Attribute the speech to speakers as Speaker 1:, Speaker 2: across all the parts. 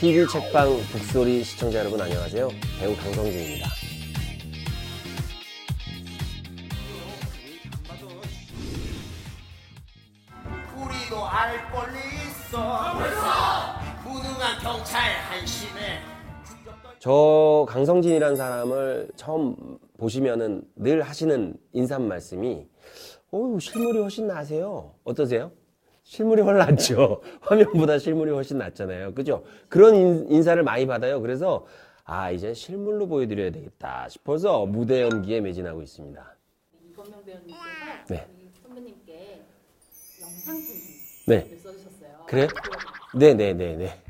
Speaker 1: TV 책방 북소리 시청자 여러분 안녕하세요. 배우 강성진입니다.
Speaker 2: 우리도 알 권리 있어 무능한 경찰 한심해
Speaker 1: 저 강성진이라는 사람을 처음 보시면은 늘 하시는 인사 말씀이 어우 실물이 훨씬 나세요. 어떠세요? 실물이 훨씬 낫죠. 화면보다 실물이 훨씬 낫잖아요. 그죠? 그런 인, 인사를 많이 받아요. 그래서 아 이제 실물로 보여드려야 되겠다 싶어서 무대 연기에 매진하고 있습니다.
Speaker 3: 이건명 배우님께서
Speaker 1: 네.
Speaker 3: 선배님께 영상 편지를
Speaker 1: 네.
Speaker 3: 써주셨어요.
Speaker 1: 그래요? 네네네네.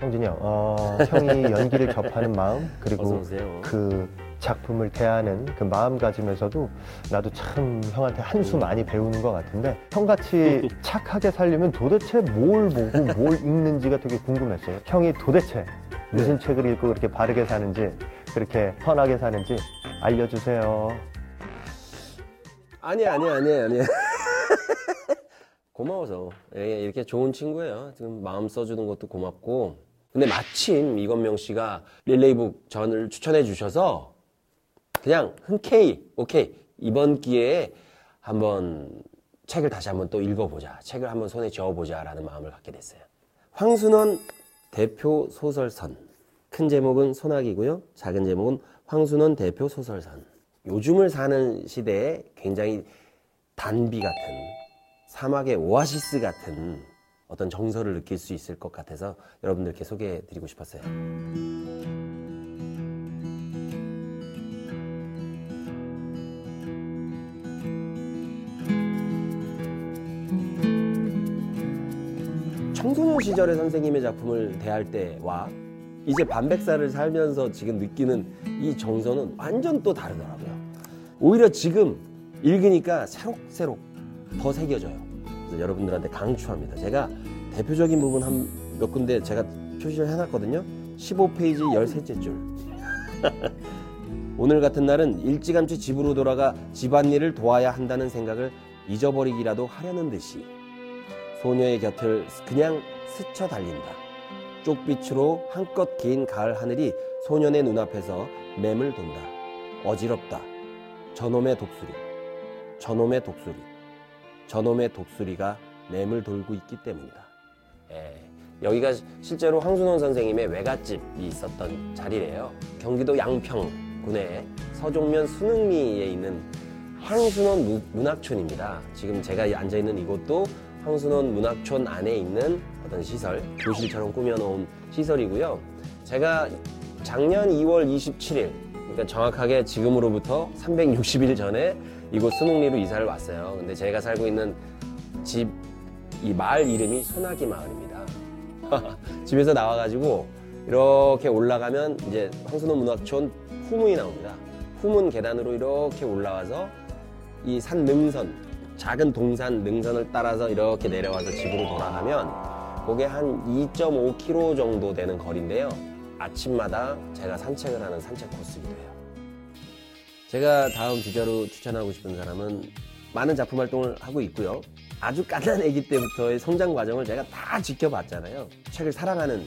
Speaker 4: 성진이 형, 어, 형이 연기를 접하는 마음 그리고
Speaker 1: 오세요.
Speaker 4: 그 작품을 대하는 그 마음가짐에서도 나도 참 형한테 한
Speaker 1: 음.
Speaker 4: 수 많이 배우는 것 같은데 형같이 착하게 살려면 도대체 뭘 보고 뭘 읽는지가 되게 궁금했어요. 형이 도대체 무슨
Speaker 1: 네.
Speaker 4: 책을 읽고 그렇게 바르게 사는지 그렇게 선하게 사는지 알려주세요.
Speaker 1: 아니 아니 아니 아니. 고마워서 예, 이렇게 좋은 친구예요. 지금 마음 써주는 것도 고맙고. 근데 마침 이건명 씨가 릴레이북 전을 추천해 주셔서 그냥 흔쾌히 오케이 이번 기회에 한번 책을 다시 한번 또 읽어보자. 책을 한번 손에 쥐어보자 라는 마음을 갖게 됐어요. 황순원 대표 소설선. 큰 제목은 소나기고요. 작은 제목은 황순원 대표 소설선. 요즘을 사는 시대에 굉장히 단비 같은 사막의 오아시스 같은 어떤 정서를 느낄 수 있을 것 같아서 여러분들께 소개해 드리고 싶었어요. 청소년 시절의 선생님의 작품을 대할 때와 이제 반백살을 살면서 지금 느끼는 이 정서는 완전 또 다르더라고요. 오히려 지금 읽으니까 새록새록 더 새겨져요. 그래서 여러분들한테 강추합니다. 제가 대표적인 부분 한 몇 군데 제가 표시를 해놨거든요. 15페이지 13째 줄. 오늘 같은 날은 일찌감치 집으로 돌아가 집안일을 도와야 한다는 생각을 잊어버리기라도 하려는 듯이 소녀의 곁을 그냥 스쳐 달린다. 쪽빛으로 한껏 긴 가을 하늘이 소년의 눈앞에서 맴을 돈다. 어지럽다. 저놈의 독수리. 저놈의 독수리. 저놈의 독수리가 맴을 돌고 있기 때문이다. 예, 여기가 실제로 황순원 선생님의 외갓집이 있었던 자리래요. 경기도 양평군의 서종면 순흥리에 있는 황순원 무- 문학촌입니다. 지금 제가 앉아 있는 이곳도 황순원 문학촌 안에 있는 어떤 시설, 교실처럼 꾸며놓은 시설이고요. 제가 작년 2월 27일, 그러니까 정확하게 지금으로부터 360일 전에 이곳 순흥리로 이사를 왔어요. 근데 제가 살고 있는 집, 이 마을 이름이 소나기 마을입니다. 집에서 나와가지고 이렇게 올라가면 이제 황순원 문학촌 후문이 나옵니다. 후문 계단으로 이렇게 올라와서 이 산 능선, 작은 동산 능선을 따라서 이렇게 내려와서 집으로 돌아가면 그게 한 2.5km 정도 되는 거리인데요. 아침마다 제가 산책을 하는 산책 코스이기도 해요. 제가 다음 주자로 추천하고 싶은 사람은 많은 작품 활동을 하고 있고요. 아주 깐난 아기 때부터의 성장 과정을 제가 다 지켜봤잖아요. 책을 사랑하는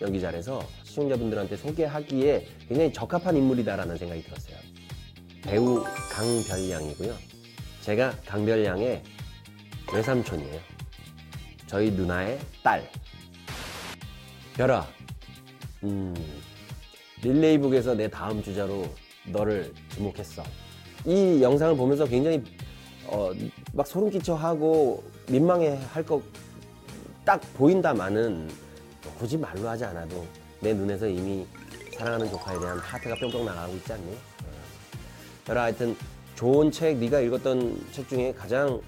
Speaker 1: 연기자라서 시청자분들한테 소개하기에 굉장히 적합한 인물이다라는 생각이 들었어요. 배우 강별 양이고요. 제가 강별양의 외삼촌이에요. 저희 누나의 딸. 별아, 음, 릴레이북에서 내 다음 주자로 너를 지목했어. 이 영상을 보면서 굉장히 어, 막 소름 끼쳐 하고 민망해 할 것 딱 보인다마는 굳이 말로 하지 않아도 내 눈에서 이미 사랑하는 조카에 대한 하트가 뿅뿅 나가고 있지 않니? 어. 별아 하여튼 좋은 책, 네가 읽었던 책 중에 가장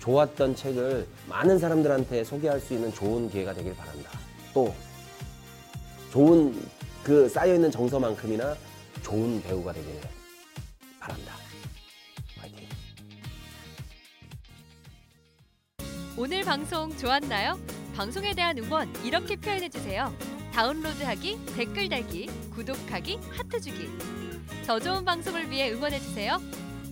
Speaker 1: 좋았던 책을 많은 사람들한테 소개할 수 있는 좋은 기회가 되길 바란다. 또 좋은 그 쌓여 있는 정서만큼이나 좋은 배우가 되길 바란다. 화이팅.
Speaker 5: 오늘 방송 좋았나요? 방송에 대한 응원 이렇게 표현해 주세요. 다운로드하기, 댓글 달기, 구독하기, 하트 주기. 더 좋은 방송을 위해 응원해 주세요.